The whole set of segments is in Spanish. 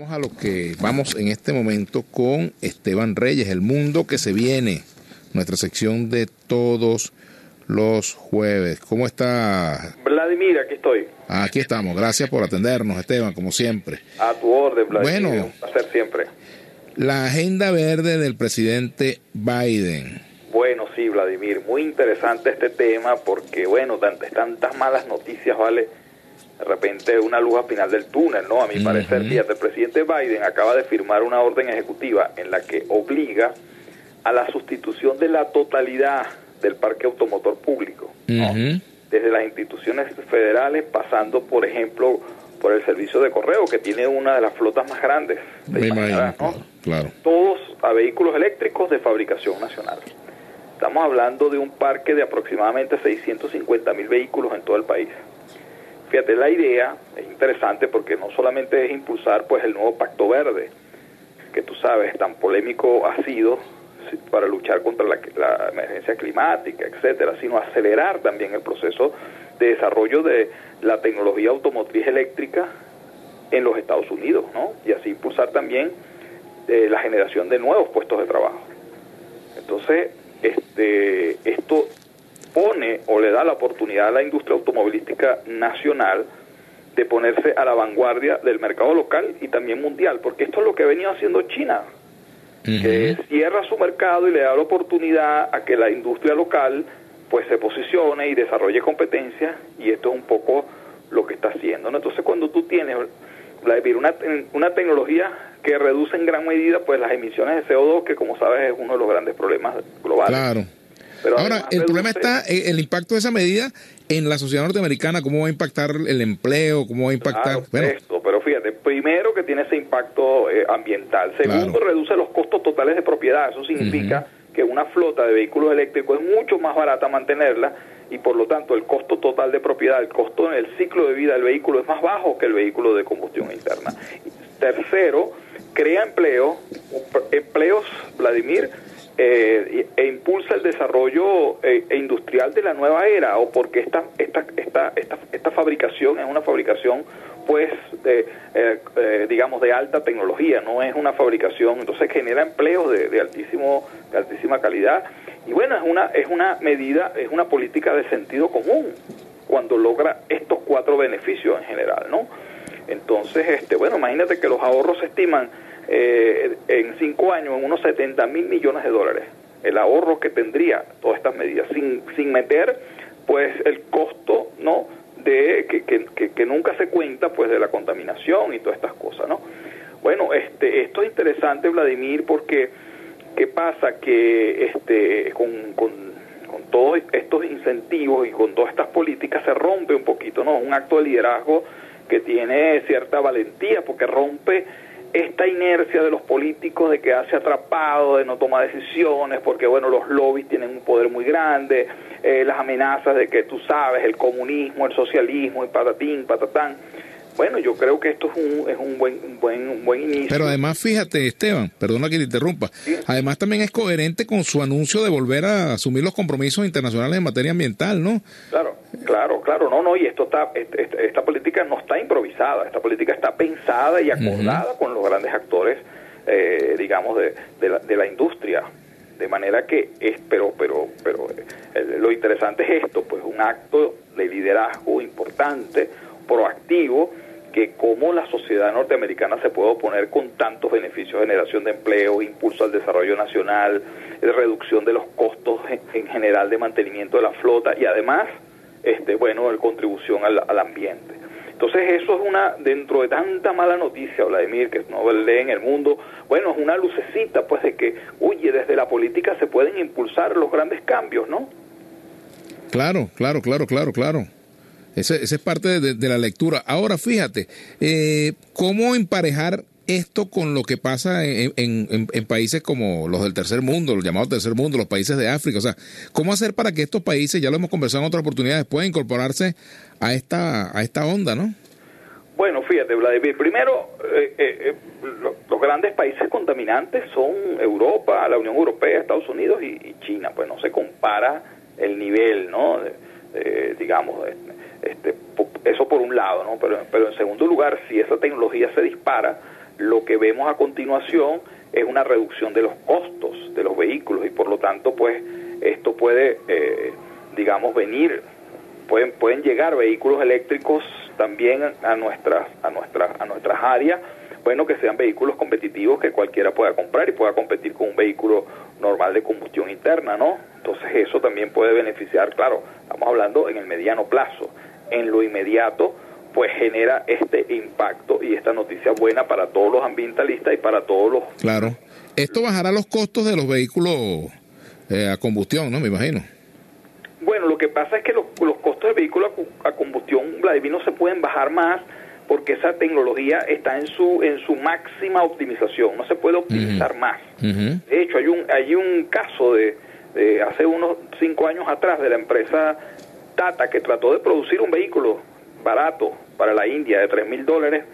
Vamos a lo que vamos en este momento con Esteban Reyes, el mundo que se viene, nuestra sección de todos los jueves. ¿Cómo está? Vladimir, aquí estoy. Aquí estamos. Gracias por atendernos, Esteban, como siempre. A tu orden, Vladimir. Bueno, un placer siempre. La agenda verde del presidente Biden. Bueno, sí, Vladimir, muy interesante este tema porque, bueno, tantas, tantas malas noticias, ¿vale? De repente una luz al final del túnel, ¿no? A mi parecer, fíjate, el presidente Biden acaba de firmar una orden ejecutiva en la que obliga a la sustitución de la totalidad del parque automotor público, ¿no? Desde las instituciones federales, pasando, por ejemplo, por el servicio de correo, que tiene una de las flotas más grandes. Me imagino, claro. Todos a vehículos eléctricos de fabricación nacional. Estamos hablando de un parque de aproximadamente 650 mil vehículos en todo el país. Fíjate, la idea es interesante porque no solamente es impulsar pues el nuevo Pacto Verde, que tú sabes, tan polémico ha sido para luchar contra la, la emergencia climática, etcétera, sino acelerar también el proceso de desarrollo de la tecnología automotriz eléctrica en los Estados Unidos, ¿no? Y así impulsar también eh, la generación de nuevos puestos de trabajo. Entonces, este, esto pone o le da la oportunidad a la industria automovilística nacional de ponerse a la vanguardia del mercado local y también mundial, porque esto es lo que ha venido haciendo China, que cierra su mercado y le da la oportunidad a que la industria local pues se posicione y desarrolle competencias y esto es un poco lo que está haciendo. Entonces cuando tú tienes una, una tecnología que reduce en gran medida pues las emisiones de CO2, que como sabes es uno de los grandes problemas globales. Claro. Ahora, el problema está el impacto de esa medida en la sociedad norteamericana, cómo va a impactar el empleo, cómo va a impactar... esto, pero fíjate, primero que tiene ese impacto eh, ambiental, segundo reduce los costos totales de propiedad, eso significa que una flota de vehículos eléctricos es mucho más barata mantenerla y por lo tanto el costo total de propiedad, el costo en el ciclo de vida del vehículo es más bajo que el vehículo de combustión interna. Tercero, crea empleo, empleos, Vladimir, eh, e impulsa el desarrollo eh, e industrial de la nueva era o porque esta, esta, esta, esta, esta fabricación es una fabricación pues de, eh, digamos de alta tecnología no es una fabricación entonces genera empleos de, de, altísimo de altísima calidad. Y bueno es una es una medida es una política de sentido común cuando logra estos cuatro beneficios en general no entonces este bueno imagínate que los ahorros se estiman eh, en cinco años en unos 70 mil millones de dólares. El ahorro que tendría todas estas medidas. Sin, sin meter pues el costo no de que, que, que, nunca se cuenta pues de la contaminación y todas estas cosas no bueno este esto es interesante Vladimir porque qué pasa que este con, con, con todos estos incentivos y con todas estas políticas se rompe un poquito no un acto de liderazgo que tiene cierta valentía porque rompe esta inercia de los políticos de quedarse atrapados, de no tomar decisiones, porque bueno, los lobbies tienen un poder muy grande, eh, las amenazas de que tú sabes, el comunismo, el socialismo, y patatín, patatán. Bueno, yo creo que esto es un, es un buen, buen, un buen inicio. Pero además, fíjate, Esteban, perdona que te interrumpa, además también es coherente con su anuncio de volver a asumir los compromisos internacionales en materia ambiental, ¿no? Claro, claro, claro, no, no, y esto está, esta, política no está improvisada, esta política está pensada y acordada con los grandes actores, eh, digamos, de, de, la, de la industria. De manera que es pero pero pero eh, lo interesante es esto pues un acto de liderazgo importante proactivo que cómo la sociedad norteamericana se puede oponer con tantos beneficios, generación de empleo, impulso al desarrollo nacional, reducción de los costos en general de mantenimiento de la flota y además, este, bueno, contribución al, al ambiente. Entonces eso es una, dentro de tanta mala noticia, Vladimir, que no lee en el mundo, bueno, es una lucecita pues de que, oye, desde la política se pueden impulsar los grandes cambios, ¿no? Claro, claro, claro, claro, claro. Esa, es parte de, la lectura. Ahora, fíjate, eh, ¿cómo emparejar esto con lo que pasa en, en, países como los del tercer mundo, los llamados tercer mundo, los países de África? O sea, ¿cómo hacer para que estos países, ya lo hemos conversado en otras oportunidades, puedan incorporarse a esta, a esta onda, no? Bueno, fíjate, Vladimir, primero, eh, eh, los grandes países contaminantes son Europa, la Unión Europea, Estados Unidos y, China, pues no se compara el nivel, ¿no? digamos, este, eso por un lado, ¿no? Pero, pero en segundo lugar, si esa tecnología se dispara, lo que vemos a continuación es una reducción de los costos de los vehículos y por lo tanto pues esto puede eh, digamos venir pueden pueden llegar vehículos eléctricos también a nuestras a nuestras a nuestras áreas bueno que sean vehículos competitivos que cualquiera pueda comprar y pueda competir con un vehículo normal de combustión interna no entonces eso también puede beneficiar claro estamos hablando en el mediano plazo. En lo inmediato pues genera este impacto y esta noticia buena para todos los ambientalistas y para todos los... Claro. Esto bajará los costos de los vehículos eh, a combustión, ¿no? Me imagino. Bueno, lo que pasa es que los, costos de vehículos a, combustión, Vladimir, no se pueden bajar más porque esa tecnología está en su en su máxima optimización, no se puede optimizar más. De hecho, hay un hay un caso de, de hace unos cinco años atrás de la empresa Tata que trató de producir un vehículo barato para la India de 3 mil dólares.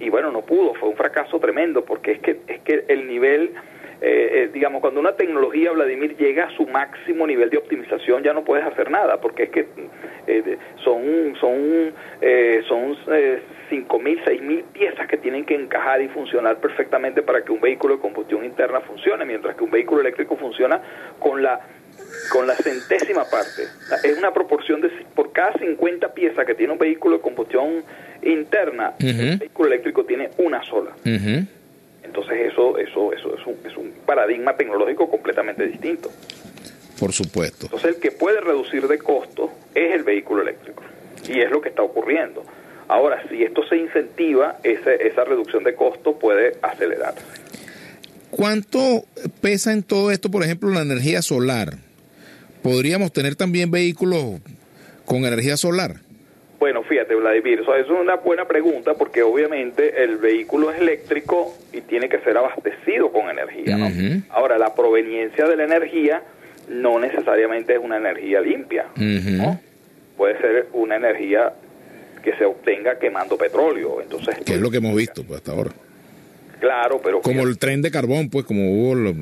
Y bueno, no pudo, fue un fracaso tremendo porque es que, es que el nivel, eh, eh, digamos, cuando una tecnología, Vladimir, llega a su máximo nivel de optimización ya no puedes hacer nada porque es que eh, son, son, son cinco mil, seis mil piezas que tienen que encajar y funcionar perfectamente para que un vehículo de combustión interna funcione, mientras que un vehículo eléctrico funciona con la con la centésima parte. Es una proporción de por cada 50 piezas que tiene un vehículo de combustión interna, el vehículo eléctrico tiene una sola. Entonces eso eso eso es un, es un paradigma tecnológico completamente distinto. Por supuesto. Entonces el que puede reducir de costo es el vehículo eléctrico. Y es lo que está ocurriendo. Ahora, si esto se incentiva, ese, esa reducción de costo puede acelerarse. ¿Cuánto pesa en todo esto, por ejemplo, la energía solar? ¿Podríamos tener también vehículos con energía solar? Bueno, fíjate, Vladimir, eso es una buena pregunta porque obviamente el vehículo es eléctrico y tiene que ser abastecido con energía, ¿no? Ahora, la proveniencia de la energía no necesariamente es una energía limpia, ¿no? Puede ser una energía que se obtenga quemando petróleo, entonces... ¿Qué es lo que hemos visto pues, hasta ahora? Claro, pero... Como el tren de carbón, pues, como hubo... Eh,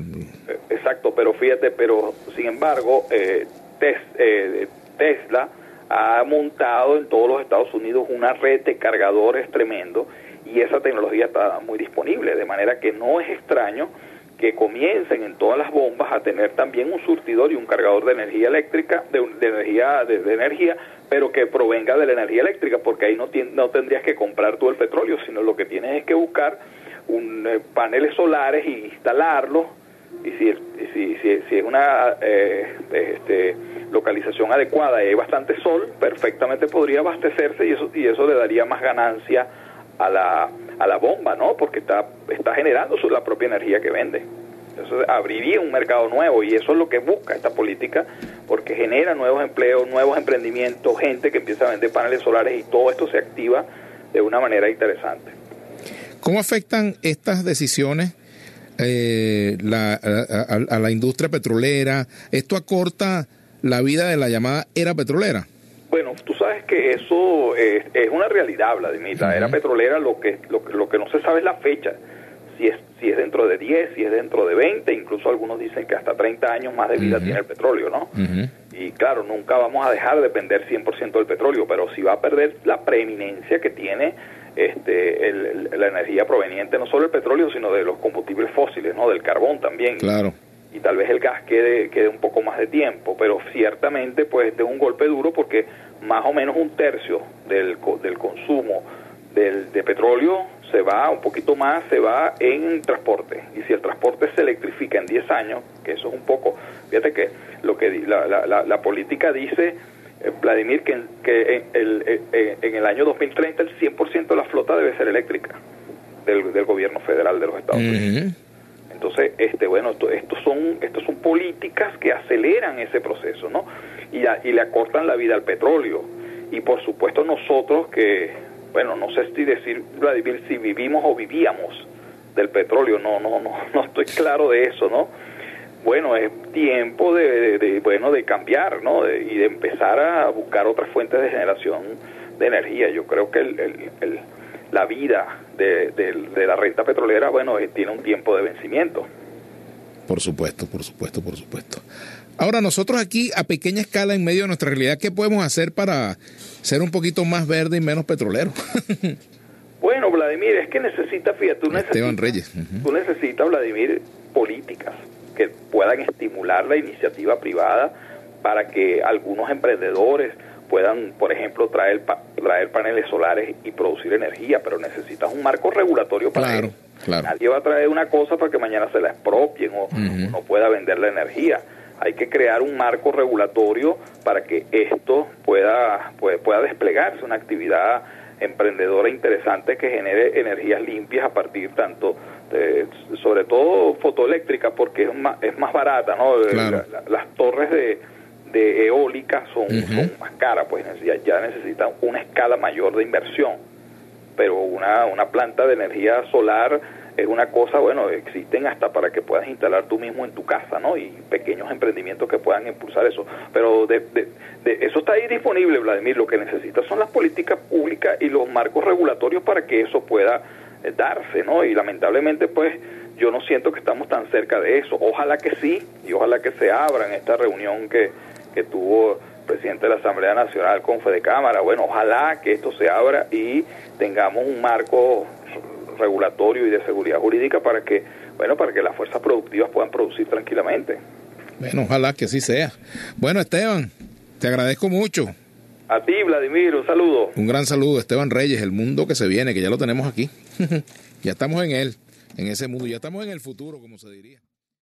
pero fíjate, pero sin embargo, eh, eh, Tesla ha montado en todos los Estados Unidos una red de cargadores tremendo y esa tecnología está muy disponible, de manera que no es extraño que comiencen en todas las bombas a tener también un surtidor y un cargador de energía eléctrica, de, energía, de, energía, pero que provenga de la energía eléctrica, porque ahí no, no tendrías que comprar todo el petróleo, sino lo que tienes es que buscar un, eh, paneles solares y instalarlos y si, si, si, es una eh, este, localización adecuada y hay bastante sol, perfectamente podría abastecerse y eso, y eso le daría más ganancia a la, a la bomba, ¿no? Porque está, está generando su, la propia energía que vende. Eso abriría un mercado nuevo y eso es lo que busca esta política porque genera nuevos empleos, nuevos emprendimientos, gente que empieza a vender paneles solares y todo esto se activa de una manera interesante. ¿Cómo afectan estas decisiones eh, a, la industria petrolera? ¿Esto acorta la vida de la llamada era petrolera? Bueno, tú sabes que eso es, una realidad, Vladimir. La era petrolera lo que, lo, lo que no se sabe es la fecha. Si es, si es dentro de 10, si es dentro de 20, incluso algunos dicen que hasta 30 años más de vida tiene el petróleo, ¿no? Y claro, nunca vamos a dejar de depender 100% del petróleo, pero si va a perder la preeminencia que tiene este, la energía proveniente no solo del petróleo, sino de los combustibles fósiles, ¿no? Del carbón también. Claro. Y tal vez el gas quede, quede un poco más de tiempo, pero ciertamente pues este es un golpe duro porque más o menos un tercio del, del consumo del, de petróleo se va, un poquito más, se va en transporte. Y si el transporte se electrifica en 10 años, que eso es un poco, fíjate que lo que la, la, la política dice Vladimir, que, que en, el, eh, eh, en el año 2030 el 100% de la flota debe ser eléctrica del, del gobierno federal de los Estados Unidos. Entonces, este, bueno, esto, son, estos son políticas que aceleran ese proceso, ¿no? Y, y le acortan la vida al petróleo. Y por supuesto nosotros que, bueno, no sé si decir, Vladimir, si vivimos o vivíamos del petróleo, no, no, no, no estoy claro de eso, ¿no? Bueno, es tiempo de, bueno, de cambiar, ¿no? y de empezar a buscar otras fuentes de generación de energía. Yo creo que el, la vida de, la renta petrolera, bueno, tiene un tiempo de vencimiento. Por supuesto, por supuesto, por supuesto. Ahora, nosotros aquí, a pequeña escala, en medio de nuestra realidad, ¿qué podemos hacer para ser un poquito más verde y menos petrolero? bueno, Vladimir, es que necesita, fíjate, tú Esteban Reyes. Tú necesitas, Vladimir, políticas que puedan estimular la iniciativa privada para que algunos emprendedores puedan, por ejemplo, traer, traer paneles solares y producir energía, pero necesitas un marco regulatorio para claro, Claro. Nadie va a traer una cosa para que mañana se la expropien o no pueda vender la energía. Hay que crear un marco regulatorio para que esto pueda, pueda, pueda desplegarse, una actividad emprendedora interesante que genere energías limpias a partir tanto de, sobre todo fotoeléctrica porque es más, es más barata, ¿no? las torres de, de eólica son, son, más caras, pues ya, ya, necesitan una escala mayor de inversión, pero una, una planta de energía solar es una cosa, bueno, existen hasta para que puedas instalar tú mismo en tu casa, ¿no? Y pequeños emprendimientos que puedan impulsar eso. Pero de, de, eso está ahí disponible, Vladimir. Lo que necesitas son las políticas públicas y los marcos regulatorios para que eso pueda eh, darse, ¿no? Y lamentablemente, pues, yo no siento que estamos tan cerca de eso. Ojalá que sí, y ojalá que se abra en esta reunión que, que tuvo presidente de la Asamblea Nacional con Fede Cámara. Bueno, ojalá que esto se abra y tengamos un marco regulatorio y de seguridad jurídica para que, bueno, para que las fuerzas productivas puedan producir tranquilamente. Bueno, ojalá que así sea. Bueno, Esteban, te agradezco mucho. A ti, Vladimir, un saludo. Un gran saludo, Esteban Reyes, el mundo que se viene, que ya lo tenemos aquí. ya estamos en él, en ese mundo, ya estamos en el futuro, como se diría.